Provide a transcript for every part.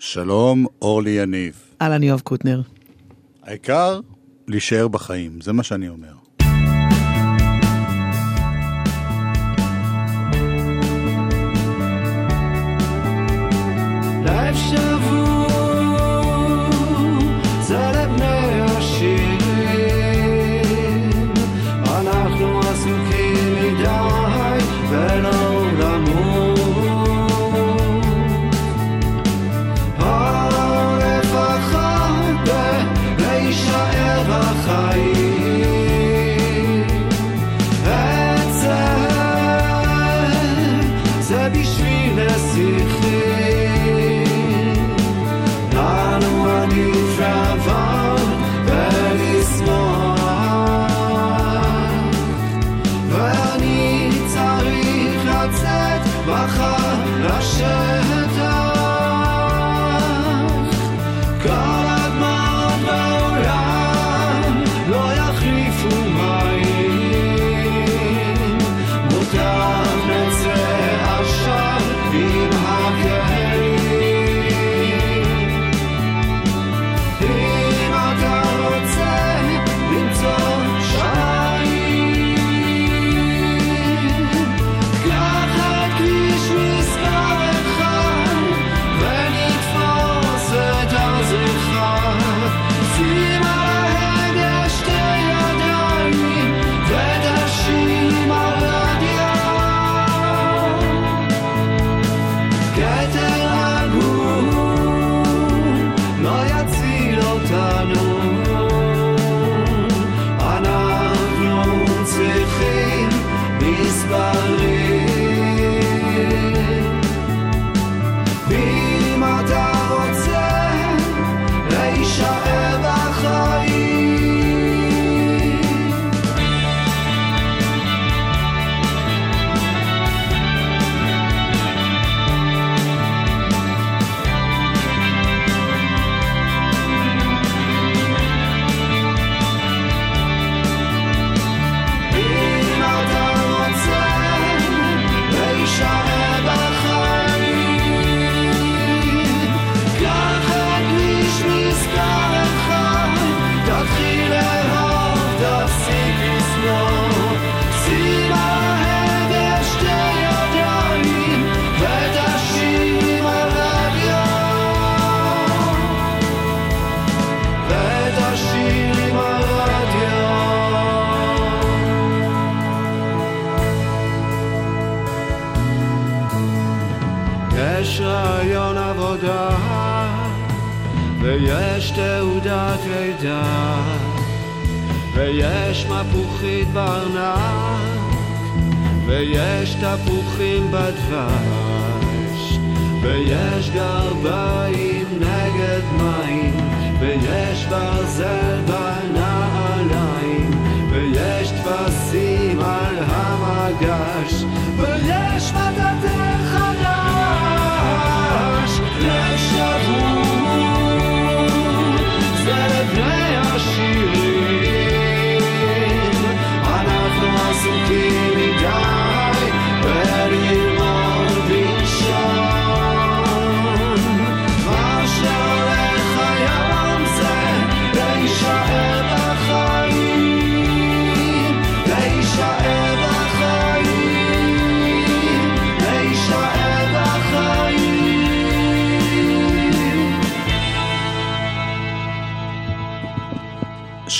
שלום, אורלי יניב. אהלן, יואב קוטנר. העיקר, להישאר בחיים, זה מה שאני אומר.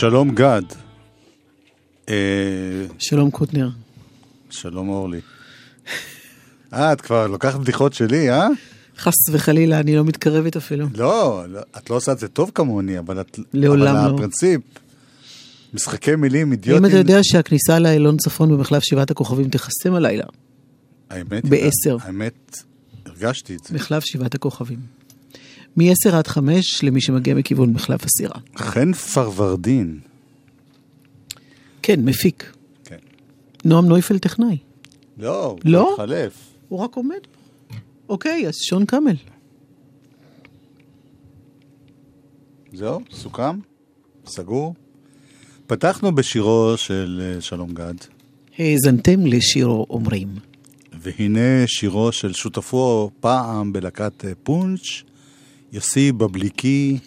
שלום גד. אה, שלום קוטנר. שלום אורלי. אה, את כבר לוקחת בדיחות שלי, אה? חס וחלילה, אני לא מתקרבת אפילו. לא, לא את לא עושה את זה טוב כמוני, אבל את... לעולם אבל לא. הפרינציפ, משחקי מילים אידיוטיים... אם אתה יודע שהכניסה לאילון צפון במחלף שבעת הכוכבים תיחסם הלילה. האמת... בעשר. האמת, הרגשתי את זה. מחלף שבעת הכוכבים. מ-10 עד 5 למי שמגיע מכיוון מחלף הסירה. חן פרוורדין. כן, מפיק. כן. נועם נויפל טכנאי. לא, הוא לא? התחלף. הוא רק עומד. אוקיי, אז שון קאמל. זהו, סוכם? סגור? פתחנו בשירו של אה, שלום גד, האזנתם לשירו אומרים. והנה שירו של שותפו פעם בלהקת אה, פונץ', יוסי בבליקי.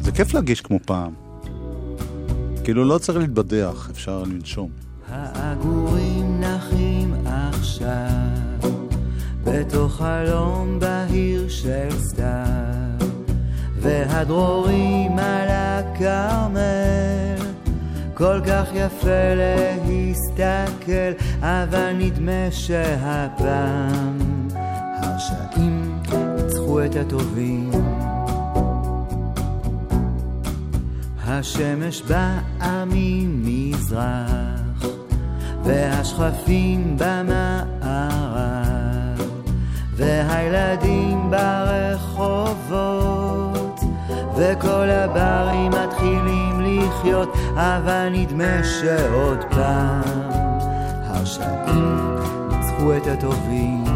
זה כיף להגיש כמו פעם. כאילו לא צריך להתבדח, אפשר לנשום. העגורים נחים עכשיו בתוך חלום בהיר של סתיו והדרורים על הכרמל כל כך יפה להסתכל אבל נדמה שהפעם ניצחו את הטובים. השמש באה ממזרח והשכפים במערב והילדים ברחובות וכל הברים מתחילים לחיות אבל נדמה שעוד פעם הרשעים ניצחו את הטובים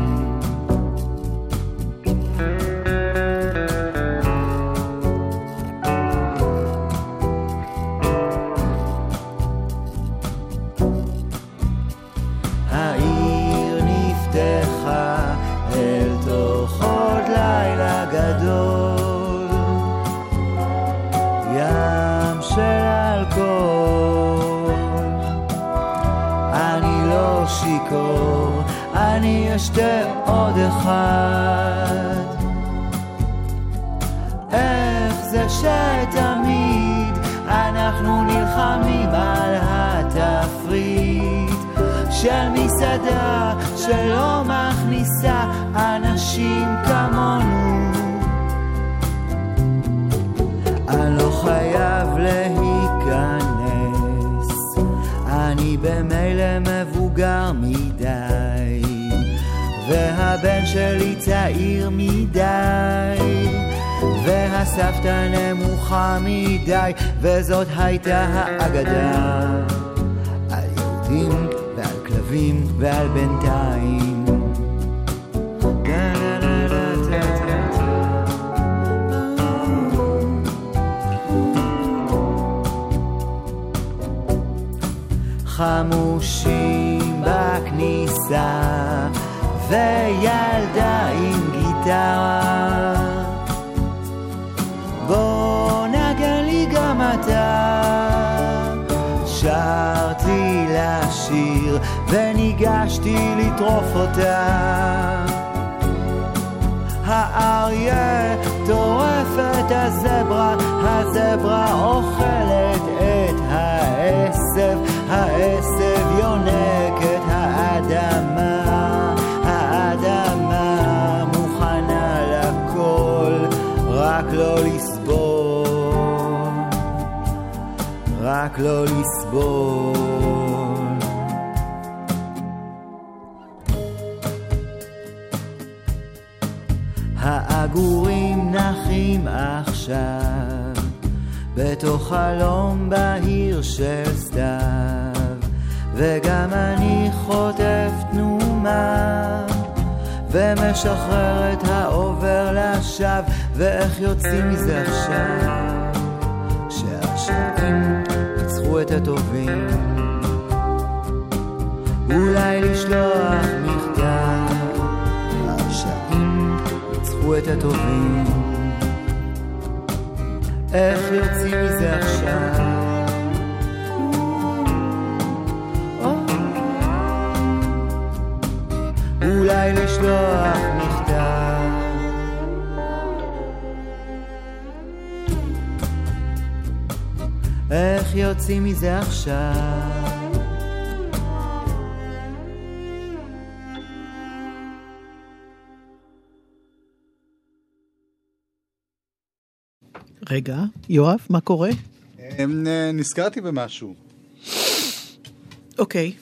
אני אשתה עוד אחד. איך זה שתמיד אנחנו נלחמים על התפריט של מסעדה שלא מכניסה אנשים כמונו. אני לא חייב להיכנס, אני במילא מבוגר מדי, והבן שלי צעיר מדי, והסבתא נמוכה מדי, וזאת הייתה האגדה על יהודים ועל כלבים ועל בינתיים. חמושים בכניסה וילדה עם גיטרה. בוא נגן לי גם אתה. שרתי לשיר וניגשתי לטרוף אותה. האריה טורף את הזברה, הזברה אוכלת את העשב, העשב רק לא לסבול. העגורים נחים עכשיו בתוך חלום בהיר של סתיו וגם אני חוטף תנומה ומשחרר את העובר לשווא ואיך יוצאים מזה עכשיו הטובים אולי לשלוח מכתב הרשעים ניצחו את הטובים איך יוצאים מזה עכשיו? אולי לשלוח יוצאים מזה עכשיו? רגע, יואב, מה קורה? אמ, אה, נזכרתי במשהו. אוקיי.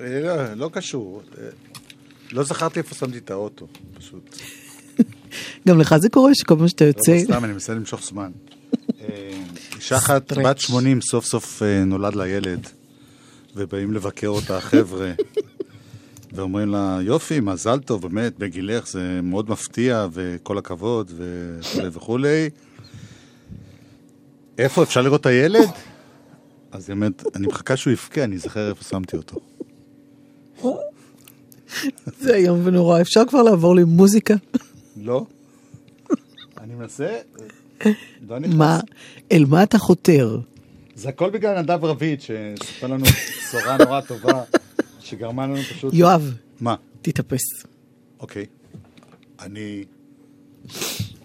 אה, לא, לא קשור. אה, לא זכרתי איפה שמתי את האוטו, פשוט. גם לך זה קורה שכל פעם שאתה יוצא... לא סתם, אני מנסה למשוך זמן. אישה אחת, בת 80, סוף סוף אה, נולד לה ילד, ובאים לבקר אותה החבר'ה, ואומרים לה, יופי, מזל טוב, באמת, בגילך, זה מאוד מפתיע, וכל הכבוד, וכולי וכולי. איפה, אפשר לראות את הילד? אז היא אומרת, אני מחכה שהוא יבכה, אני אזכר איפה שמתי אותו. זה איום ונורא, אפשר כבר לעבור למוזיקה? לא? אני מנסה. מה, אל מה אתה חותר? זה הכל בגלל נדב רביד, שסיפר לנו בשורה נורא טובה, שגרמה לנו פשוט... יואב, מה? תתאפס. אוקיי. אני...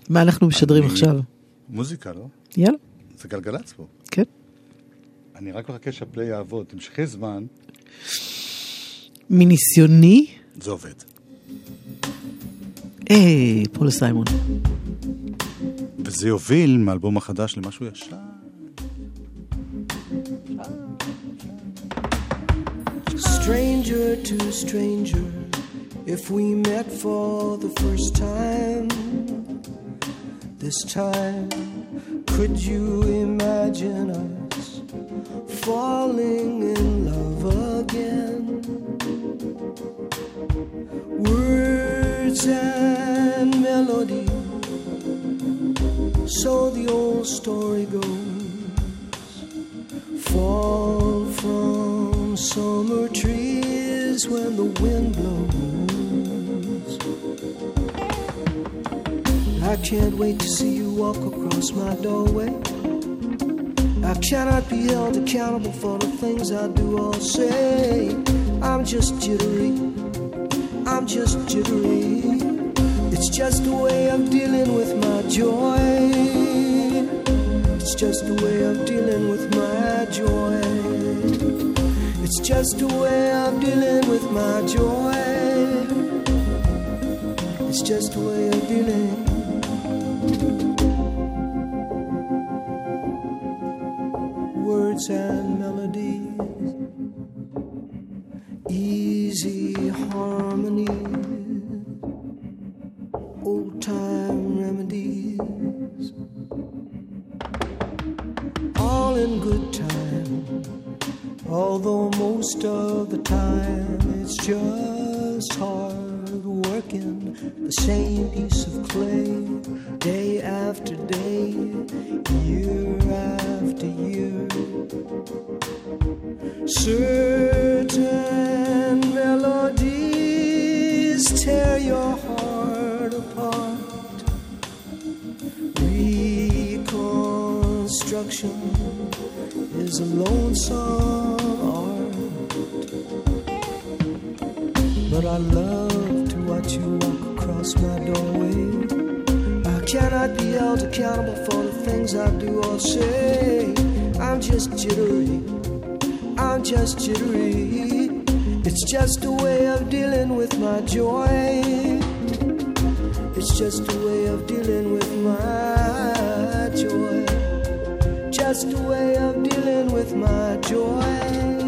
מה אנחנו משדרים אני- עכשיו? מוזיקה, לא? יאללה, זה גלגלצ פה. כן. אני רק מחכה שהפליי יעבוד. תמשכי זמן, מניסיוני, זה עובד. אה, פול סיימון. וזה יוביל מאלבום החדש למשהו ישן. Stranger to stranger, if we met for the first time, this time, could you imagine us falling in love again? Words and melody, so the old story goes fall from summer trees when the wind blows. I can't wait to see you walk across my doorway. I cannot be held accountable for the things I do or say. I'm just jittery. I'm just jittery. It's just a way of dealing with my joy. It's just a way of dealing with my joy. It's just a way of dealing with my joy. It's just a way of dealing. Words and it's just hard working the same piece of clay day after day, year after year. Certain melodies tear your heart apart. Reconstruction is a lonesome art. But I love to watch you walk across my doorway. I cannot be held accountable for the things I do or say. I'm just jittery. I'm just jittery. It's just a way of dealing with my joy. It's just a way of dealing with my joy. Just a way of dealing with my joy.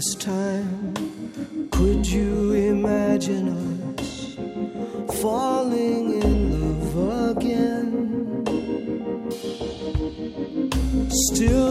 This time, could you imagine us falling in love again? Still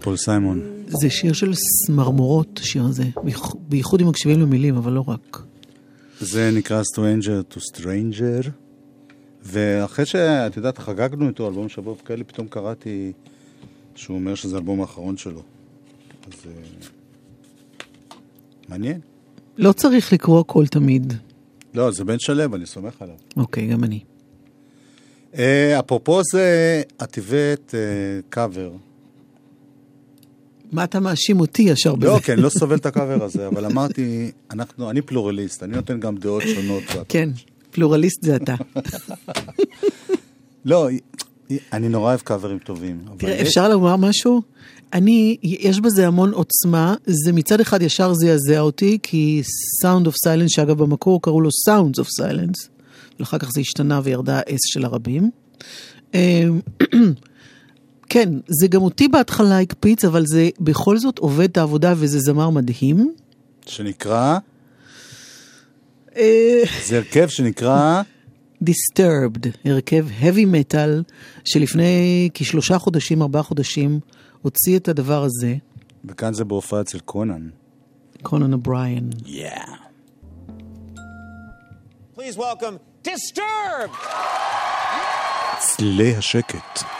פול סיימון. זה שיר של סמרמורות, השיר הזה. בייח- בייחוד אם מקשיבים למילים, אבל לא רק. זה נקרא Stranger to Stranger, ואחרי שאת יודעת, חגגנו איתו אלבום שבוב כאלה, פתאום קראתי שהוא אומר שזה האלבום האחרון שלו. אז אה, מעניין. לא צריך לקרוא הכל תמיד. לא, זה בן שלם, אני סומך עליו. אוקיי, גם אני. אה, אפרופו זה, את הבאת אה, קאבר. מה אתה מאשים אותי ישר בזה? לא, כי אני לא סובל את הקאבר הזה, אבל אמרתי, אנחנו, אני פלורליסט, אני נותן גם דעות שונות. כן, פלורליסט זה אתה. לא, אני נורא אוהב קאברים טובים. תראה, אפשר לומר משהו? אני, יש בזה המון עוצמה, זה מצד אחד ישר זעזע אותי, כי Sound of Silence, שאגב במקור קראו לו Sounds of Silence, ואחר כך זה השתנה וירדה האס של הרבים. כן, זה גם אותי בהתחלה הקפיץ, אבל זה בכל זאת עובד את העבודה וזה זמר מדהים. שנקרא, אה, זה הרכב שנקרא, Disturbed, הרכב heavy metal, שלפני כשלושה חודשים, ארבעה חודשים, הוציא את הדבר הזה, וכאן זה בהופעה אצל קונן. קונן אובריין. Yeah. Please welcome Disturbed! צלילי השקט.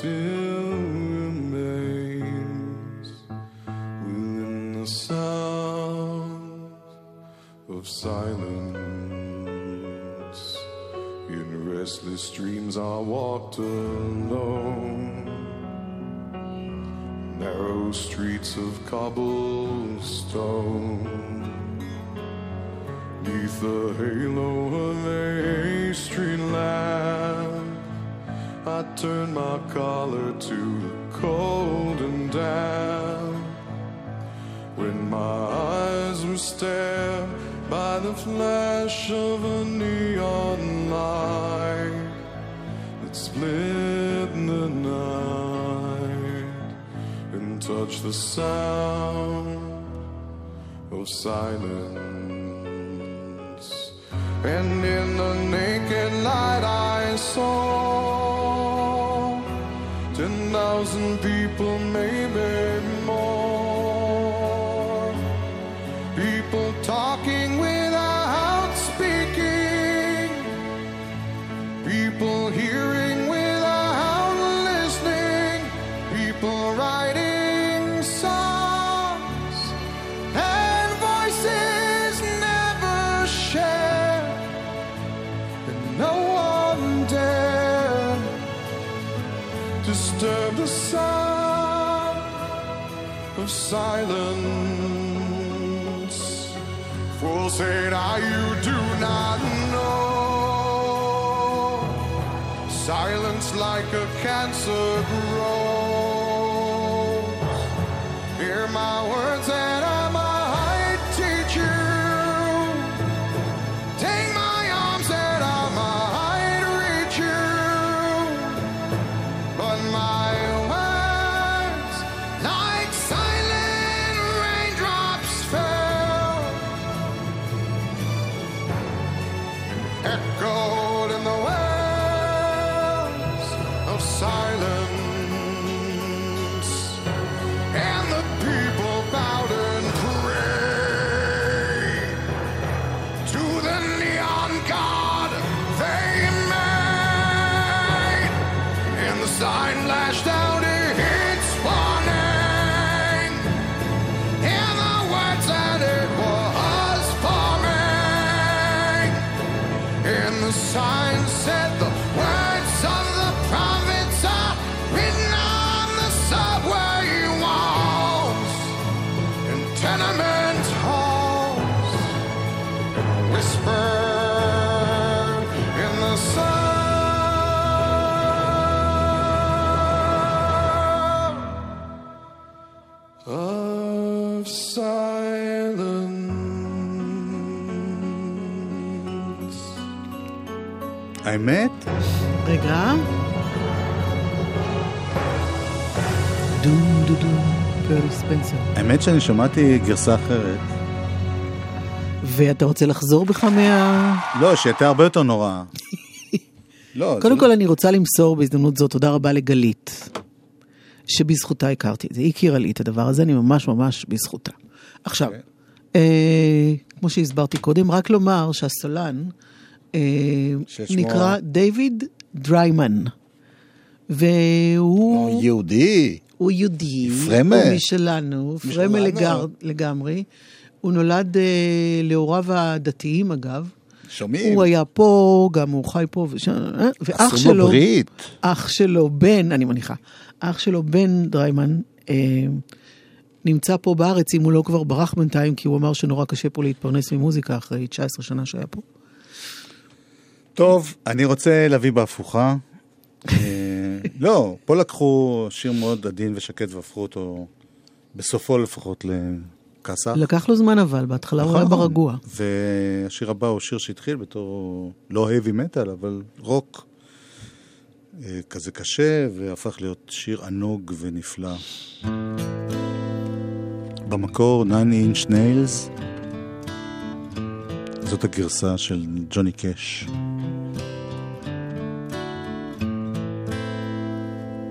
still remains within the sound of silence. In restless dreams, I walked alone. Narrow streets of cobblestone. Neath the halo of a street I turned my collar to the cold and damp. When my eyes were stared by the flash of a neon light that split the night and touched the sound of silence. And in the naked light I saw thousand people, maybe silence. Fools say that ah, you do not know. Silence like a cancer grows. Hear my words and echoed in the wells of silence. האמת, רגע. דום דום דום, פרלי ספנסר. האמת שאני שמעתי גרסה אחרת. ואתה רוצה לחזור בך מה... לא, שהייתה הרבה יותר נוראה. לא, קודם לא- כל אני רוצה למסור בהזדמנות זאת תודה רבה לגלית, שבזכותה הכרתי את זה. היא הכירה לי את הדבר הזה, אני ממש ממש בזכותה. עכשיו, אוקיי. אה, כמו שהסברתי קודם, רק לומר שהסולן נקרא דיוויד דריימן, והוא... יהודי. הוא יהודי, פרמה. הוא משלנו, פרמה. לגר, לגמרי. הוא נולד אה, להוריו הדתיים אגב. שומעים. הוא היה פה, גם הוא חי פה, וש... אה, ואח שלו, ברית. אח שלו, בן, אני מניחה, אח שלו, בן דריימן, אה, נמצא פה בארץ, אם הוא לא כבר ברח בינתיים, כי הוא אמר שנורא קשה פה להתפרנס ממוזיקה אחרי 19 שנה שהיה פה. טוב, אני רוצה להביא בהפוכה. אה, לא, פה לקחו שיר מאוד עדין ושקט והפכו אותו, בסופו לפחות, לכסח. לקח לו זמן אבל, בהתחלה הוא היה נכון. ברגוע. והשיר הבא הוא שיר שהתחיל בתור לא heavy metal, אבל רוק אה, כזה קשה, והפך להיות שיר ענוג ונפלא. במקור 9 inch nails, זאת הגרסה של ג'וני קאש.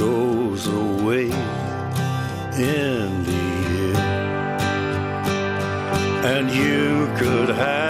goes away in the end. And you could have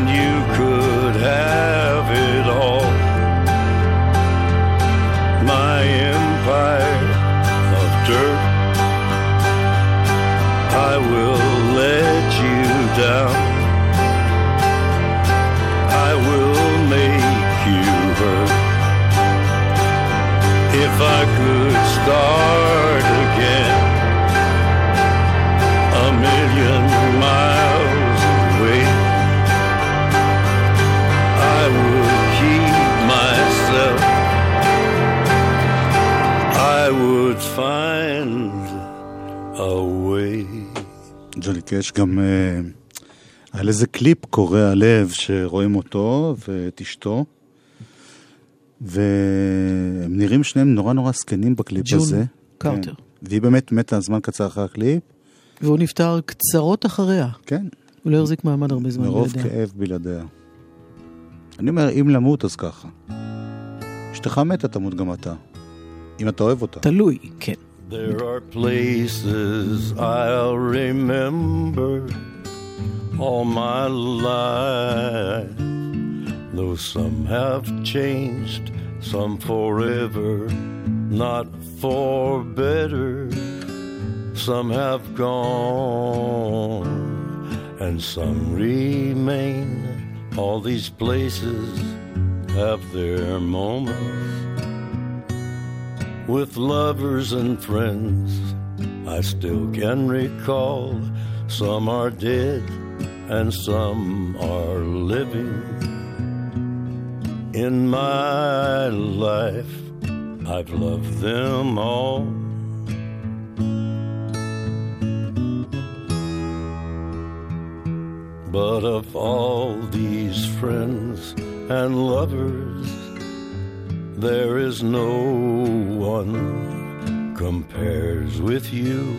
And you could have ג'וני קאש גם אה, היה לזה קליפ קורע לב שרואים אותו ואת אשתו, והם נראים שניהם נורא נורא זקנים בקליפ ג'ון הזה. קרטר. כן. והיא באמת מתה זמן קצר אחרי הקליפ, והוא נפטר קצרות אחריה. כן, הוא לא החזיק מעמד הרבה זמן מרוב בלעדיה. כאב בלעדיה. אני אומר, אם למות אז ככה. אשתך מתה, תמות גם אתה. אם אתה אוהב אותה. תלוי, כן. There are places I'll remember all my life. Though some have changed, some forever, not for better. Some have gone, and some remain. All these places have their moments with lovers and friends. I still can recall some are dead and some are living. In my life, I've loved them all. But of all these friends and lovers, there is no one compares with you,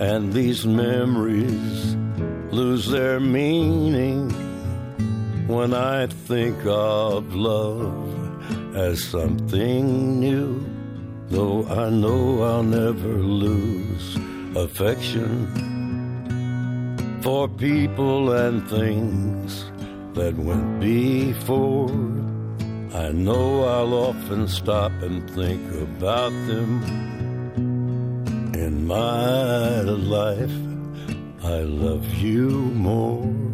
and these memories lose their meaning when I think of love as something new. Though I know I'll never lose affection for people and things that went before. I know I'll often stop and think about them. In my life, I love you more.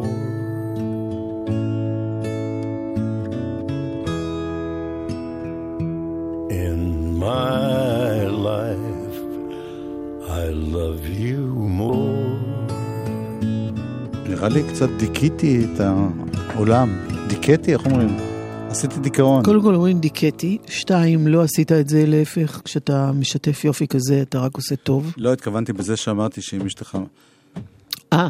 לי קצת דיכאתי את העולם. דיכאתי, איך אומרים? עשיתי דיכאון. קודם כל אומרים דיכאתי, שתיים, לא עשית את זה להפך, כשאתה משתף יופי כזה אתה רק עושה טוב. לא התכוונתי בזה שאמרתי שאם אשתך... אה,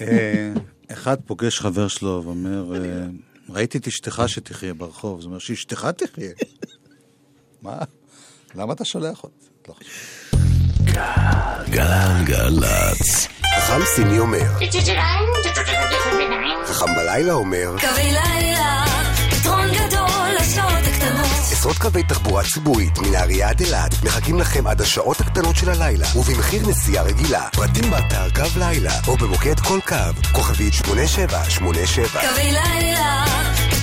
אה, אחד פוגש חבר שלו ואומר, אה, ראיתי את אשתך שתחיה ברחוב. זאת אומרת, שאשתך תחיה. מה? למה אתה שולח אותי? לא חשוב. גלגלצ. חכם סיני אומר, חכם בלילה אומר, קווי לילה, פתרון גדול לשעות הקטנות. עשרות קווי תחבורה ציבורית מנהריה עד אילת מחכים לכם עד השעות הקטנות של הלילה ובמחיר נסיעה רגילה. פרטים באתר קו לילה או במוקד כל קו, כוכבית 8787. קווי לילה,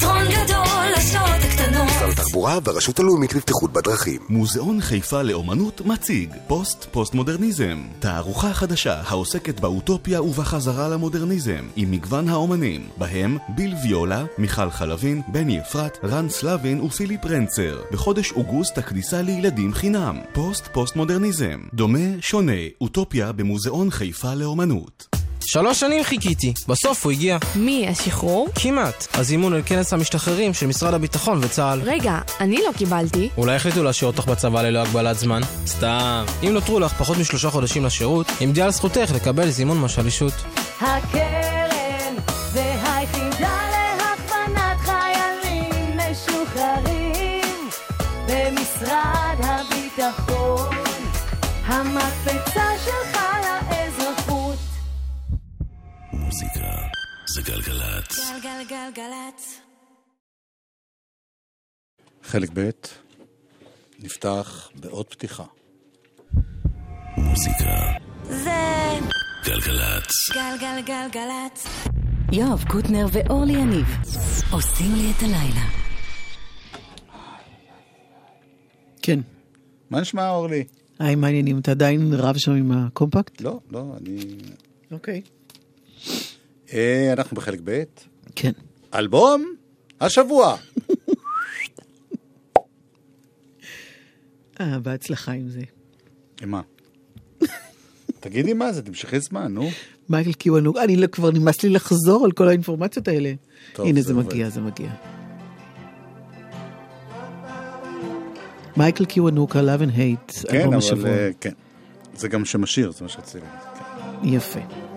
פתרון גדול לשעות הקטנות. משרד התחבורה והרשות הלאומית לבטיחות בדרכים. מוזיאון חיפה לאומנות מציג פוסט פוסט מודרניזם תערוכה חדשה העוסקת באוטופיה ובחזרה למודרניזם עם מגוון האומנים בהם ביל ויולה, מיכל חלבין, בני אפרת, רן סלבין ופיליפ רנצר בחודש אוגוסט הכניסה לילדים חינם פוסט פוסט מודרניזם דומה, שונה, אוטופיה במוזיאון חיפה לאומנות שלוש שנים חיכיתי, בסוף הוא הגיע. מי, השחרור? כמעט. הזימון על כנס המשתחררים של משרד הביטחון וצה"ל. רגע, אני לא קיבלתי. אולי החליטו להשאיר אותך בצבא ללא הגבלת זמן? סתם. אם נותרו לך פחות משלושה חודשים לשירות, עמדי על זכותך לקבל זימון משלישות. הקרן והיחידה להכוונת חיילים משוחררים במשרד הביטחון המקפצה שלך זה גלגלצ. גלגלגלגלצ. חלק ב' נפתח בעוד פתיחה. מוזיקה. זה... גלגלצ. גלגלגלגלצ. יואב קוטנר ואורלי יניב עושים לי את הלילה. כן. מה נשמע, אורלי? היי, מה העניינים? אתה עדיין רב שם עם הקומפקט? לא, לא, אני... אוקיי. Okay. אה, אנחנו בחלק ב'. כן. אלבום השבוע. אה, בהצלחה עם זה. עם מה? תגידי מה זה, תמשכי זמן, נו. מייקל קיוונוג, אני לא, כבר נמאס לי לחזור על כל האינפורמציות האלה. טוב, הנה, זה, זה מגיע, זה מגיע. מייקל קיוונוק, הייט, כן, אלבום השבוע. כן, אבל, uh, כן. זה גם שם השיר, זה מה שרציתי להגיד. כן. יפה.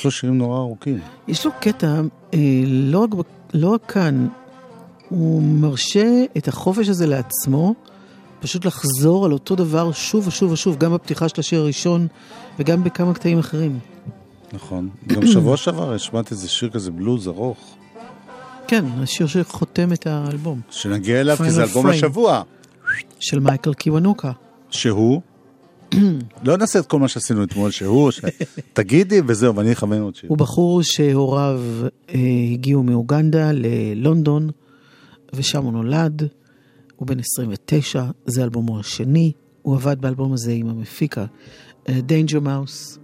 יש לו שירים נורא ארוכים. יש לו קטע, אה, לא, רק, לא רק כאן, הוא מרשה את החופש הזה לעצמו, פשוט לחזור על אותו דבר שוב ושוב ושוב, גם בפתיחה של השיר הראשון וגם בכמה קטעים אחרים. נכון. גם שבוע שעבר שמעתי איזה שיר כזה בלוז ארוך, כן, השיר שחותם את האלבום. שנגיע אליו כי זה אלבום. השבוע. של מייקל קיוונוקה. שהוא? לא נעשה את כל מה שעשינו אתמול, שהוא. תגידי וזהו, ואני אכוון עוד שיר. הוא בחור שהוריו אה, הגיעו מאוגנדה ללונדון, ושם הוא נולד. הוא בן 29, זה אלבומו השני. הוא עבד באלבום הזה עם המפיקה Danger Mouse.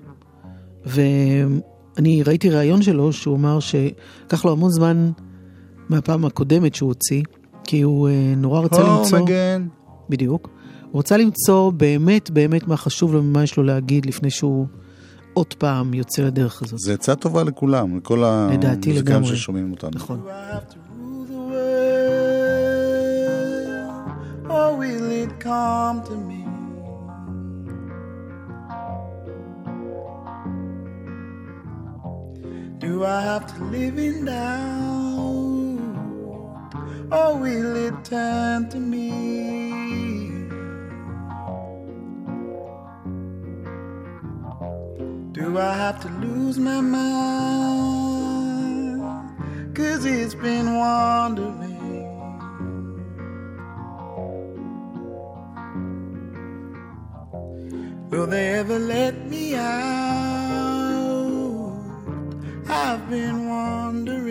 ואני ראיתי ראיון שלו שהוא אמר שלקח לו המון זמן מהפעם הקודמת שהוא הוציא, כי הוא אה, נורא רצה Home למצוא... again. בדיוק. הוא רצה למצוא באמת באמת מה חשוב לו ומה יש לו להגיד לפני שהוא עוד פעם יוצא לדרך הזאת. זה עצה טובה לכולם, לכל המוזיקאים. ששומעים אותנו. נכון. or will it come to me? Do I have to live in doubt, or will it turn to me? Do I have to lose my mind? Cause it's been wandering. Will they ever let me out? I've been wondering.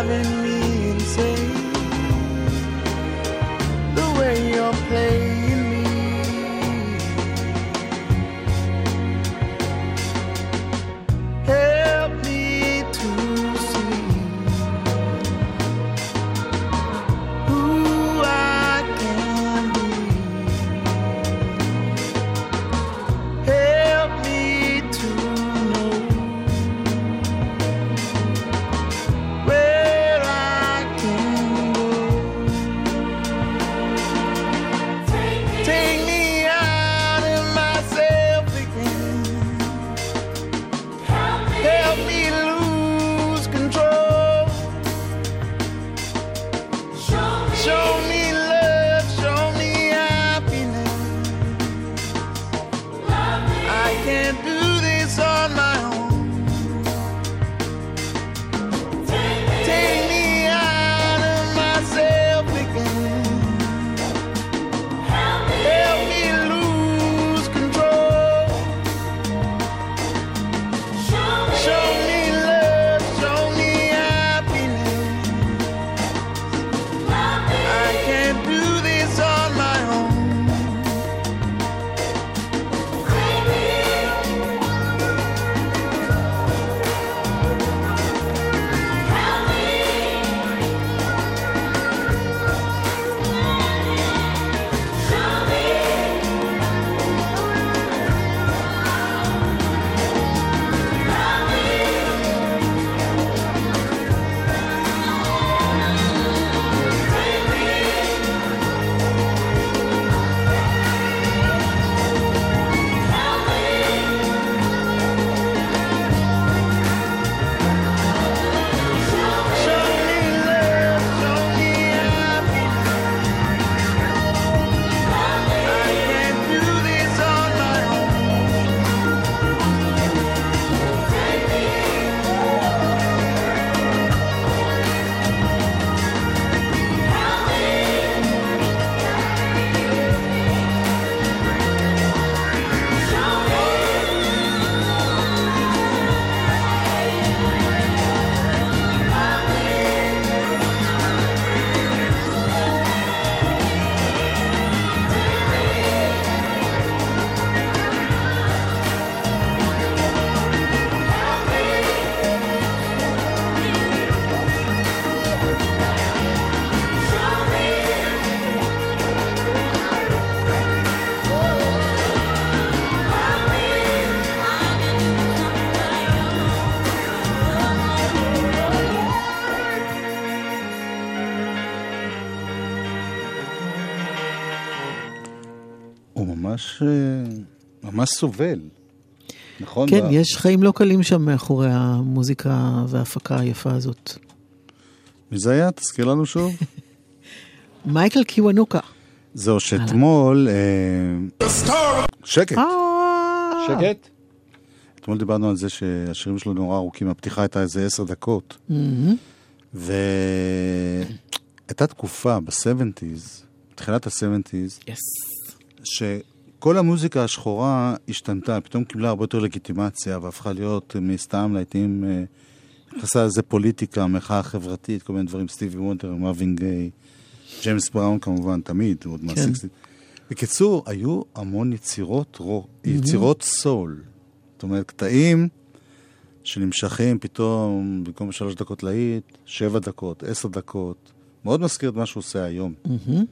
Driving me insane. The way you're playing ממש סובל. נכון? כן, ב- יש חיים לא קלים שם מאחורי המוזיקה וההפקה היפה הזאת. מי זה היה? תזכיר לנו שוב. מייקל קיוונוקה. זהו, שאתמול... אה, שקט. שקט. אתמול דיברנו על זה שהשירים שלו נורא ארוכים, הפתיחה הייתה איזה עשר דקות. והייתה תקופה ב-70's, בתחילת ה-70's, Yes. שכל המוזיקה השחורה השתנתה, פתאום קיבלה הרבה יותר לגיטימציה והפכה להיות מסתם להיטים, אה, נכנסה לזה פוליטיקה, מחאה חברתית, כל מיני דברים, סטיבי וונטר, מרווין גיי, ג'יימס בראון כמובן, תמיד, הוא עוד כן. מהסיקסטית. בקיצור, היו המון יצירות, רו, יצירות סול. זאת אומרת, קטעים שנמשכים פתאום, במקום שלוש דקות להיט, שבע דקות, עשר דקות. מאוד מזכיר את מה שהוא עושה היום. מהמם.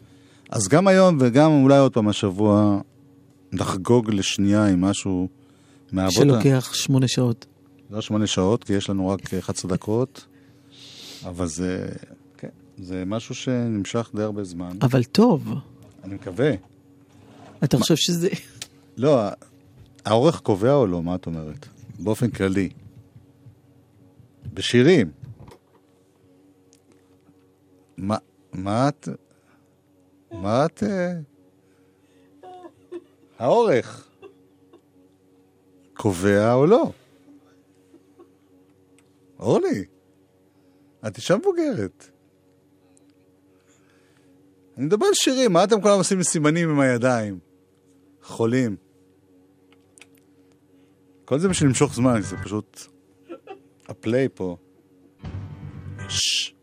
אז גם היום וגם אולי עוד פעם השבוע נחגוג לשנייה עם משהו מהעבודה. שלוקח שמונה שעות. לא שמונה שעות, כי יש לנו רק 11 דקות, אבל זה, כן, זה משהו שנמשך די הרבה זמן. אבל טוב, אני מקווה. אתה חושב שזה... לא, האורך קובע או לא? מה את אומרת? באופן כללי. בשירים. מה, מה את... מה את... האורך. קובע או לא? אורלי, את אישה מבוגרת. אני מדבר על שירים, מה אתם כולם עושים סימנים עם הידיים? חולים. כל זה בשביל למשוך זמן, זה פשוט... הפליי פה. ששש.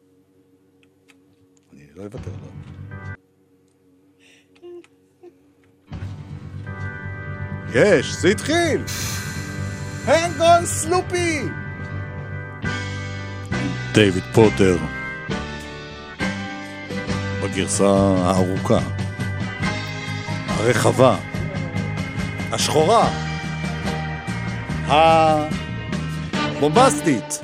אני לא אוותר לו. יש, זה התחיל! הנג און סלופי! דיוויד פוטר בגרסה הארוכה, הרחבה, השחורה, הבומבסטית.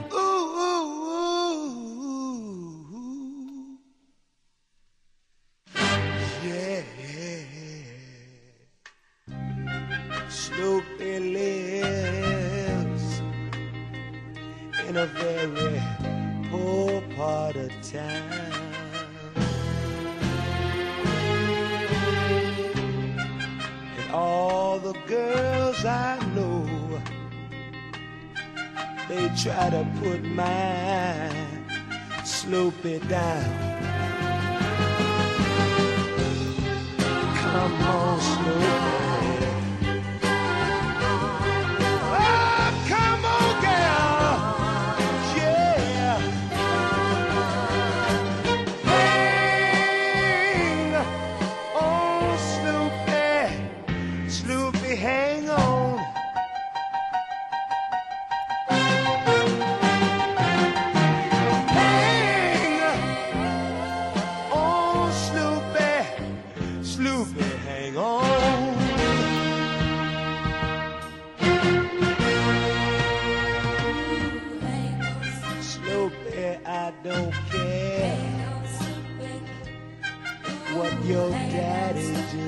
What your daddy do.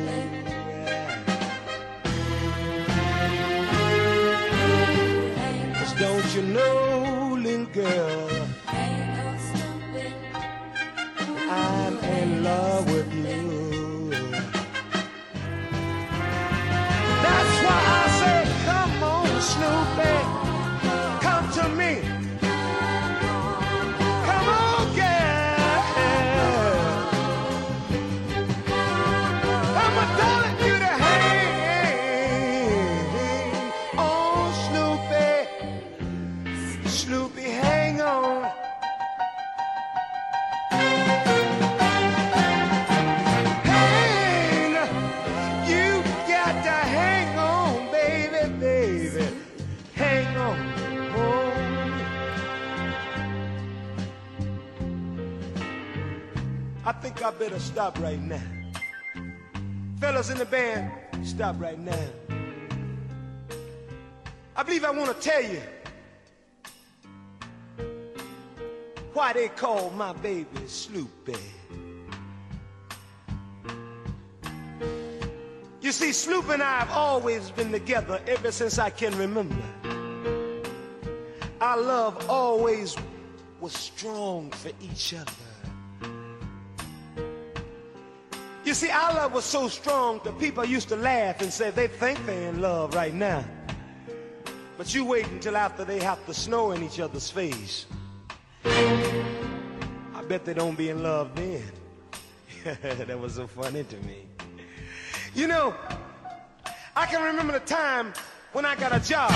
Cause don't you know, little girl, I'm in love with I better stop right now. Fellas in the band, stop right now. I believe I want to tell you why they call my baby Sloopy. You You see, Sloop and I have always been together ever since I can remember. Our love always was strong for each other. You see, our love was so strong that people used to laugh and say they think they're in love right now. But you wait until after they have to snow in each other's face. I bet they don't be in love then. that was so funny to me. You know, I can remember the time when I got a job.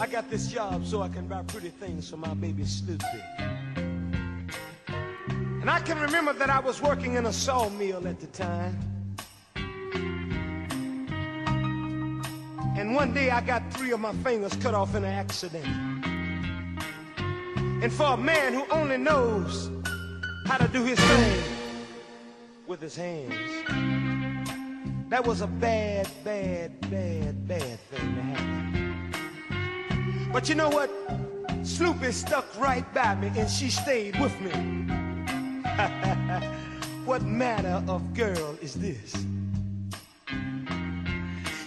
I got this job so I can buy pretty things for my baby Snoopy. And I can remember that I was working in a sawmill at the time. And one day I got three of my fingers cut off in an accident. And for a man who only knows how to do his thing with his hands, that was a bad, bad, bad, bad thing to happen. But you know what? Sloopy stuck right by me and she stayed with me. what manner of girl is this?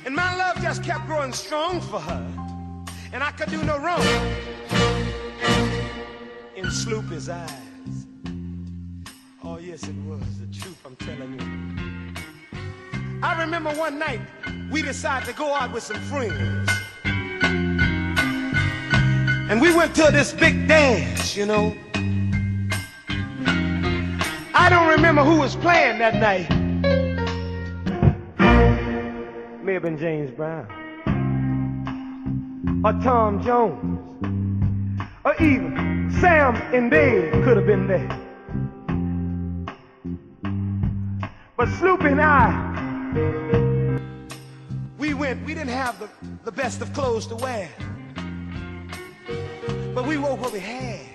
And my love just kept growing strong for her. And I could do no wrong in Sloopy's eyes. Oh, yes, it was the truth, I'm telling you. I remember one night we decided to go out with some friends. And we went to this big dance, you know. I don't remember who was playing that night. May have been James Brown. Or Tom Jones. Or even Sam and Dave could have been there. But Sloopy and I, we went, we didn't have the, the best of clothes to wear. But we wore what we had.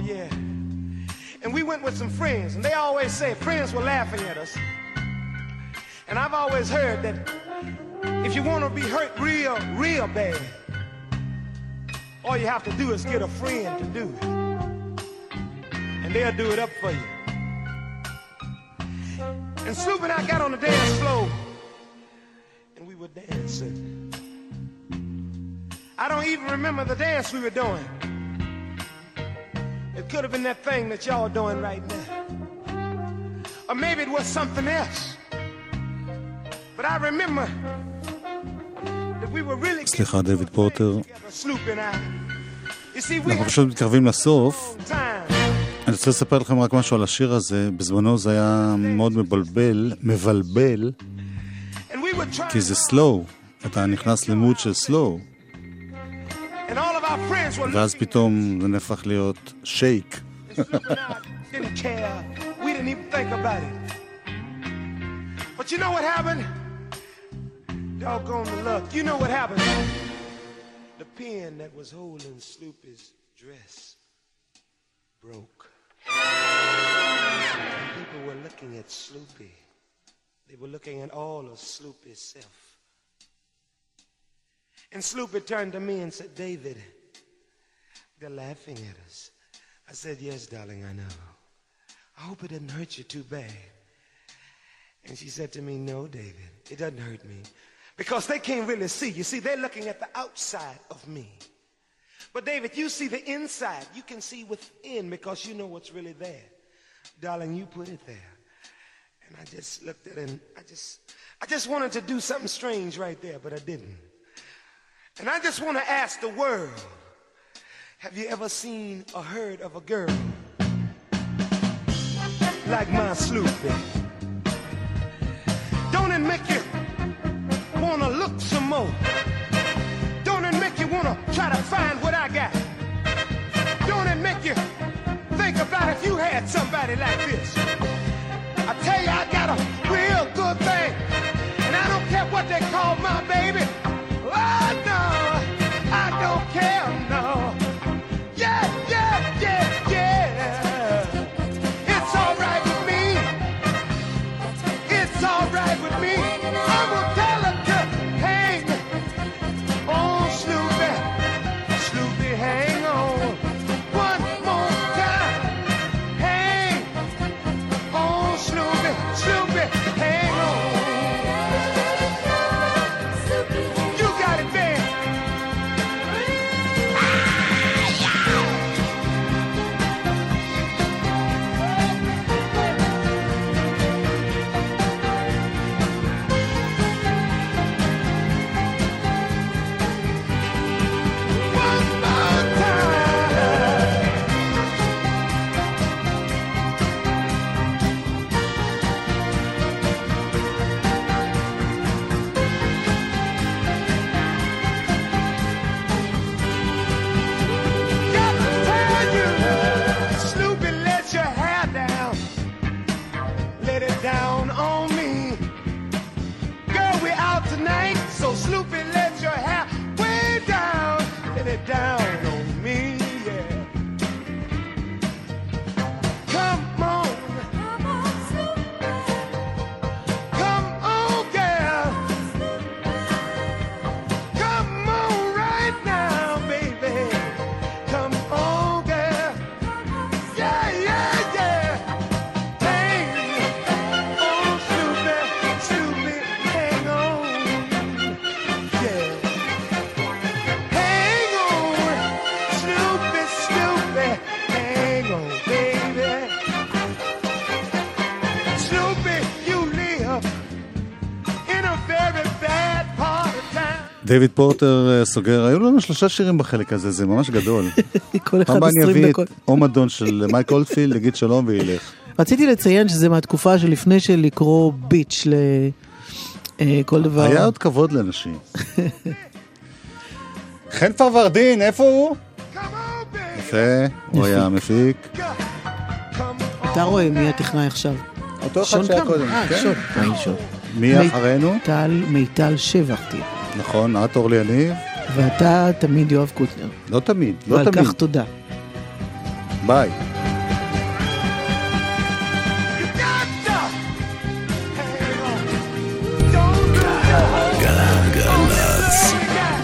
Yeah. And we went with some friends, and they always say friends were laughing at us. And I've always heard that if you want to be hurt real, real bad, all you have to do is get a friend to do it. And they'll do it up for you. And Snoop and I got on the dance floor, and we were dancing. I don't even remember the dance we were doing. It could have been that thing that y'all are doing right now. Or maybe it was something else. But I remember that we were really סליחה, דויד פורטר. אנחנו פשוט מתקרבים לסוף. אני רוצה לספר לכם רק משהו על השיר הזה. בזמנו זה היה מאוד מבלבל, מבלבל, כי זה סלואו. אתה נכנס למוד של סלואו, ואז פתאום זה נהפך להיות שייק. Snoop and I didn't care. We didn't even think about it. But you know what happened? Doggone the luck. You know what happened? The pin that was holding Sloopy's dress broke. People were looking at Sloopy. They were looking at all of Sloopy's self. And Sloopy turned to me and said, David, they're laughing at us. I said, Yes, darling, I know. I hope it didn't hurt you too bad. And she said to me, No, David, it doesn't hurt me. Because they can't really see. You see, they're looking at the outside of me. But David, you see the inside. You can see within because you know what's really there. Darling, you put it there. And I just looked at it and I just I just wanted to do something strange right there, but I didn't. And I just want to ask the world, have you ever seen or heard of a girl like my Sloopy? Don't it make you want to look some more? Don't it make you want to try to find what I got? Don't it make you think about if you had somebody like this? I tell you, I got a real good thing, and I don't care what they call my baby. Oh דיוויד פורטר אה, סוגר, היו לנו שלושה שירים בחלק הזה, זה ממש גדול. כל אחד פעם אני 20 אביא דקות. את אומדון של מייק אולדפילד, יגיד שלום וילך. רציתי לציין שזה מהתקופה שלפני שלקרוא ביץ' לכל דבר. היה עוד כבוד לאנשים. חן פרוורדין, איפה הוא? יפה, הוא היה המפיק. אתה רואה מי הטכנאי עכשיו. אותו אחד שהיה. קודם, אה, כן. מי אחרינו? טל, מיטל שבח תהיה. נכון, את אורלי יניב? ואתה תמיד יואב קוטנר. לא תמיד, לא ועל תמיד. כך תודה. ביי.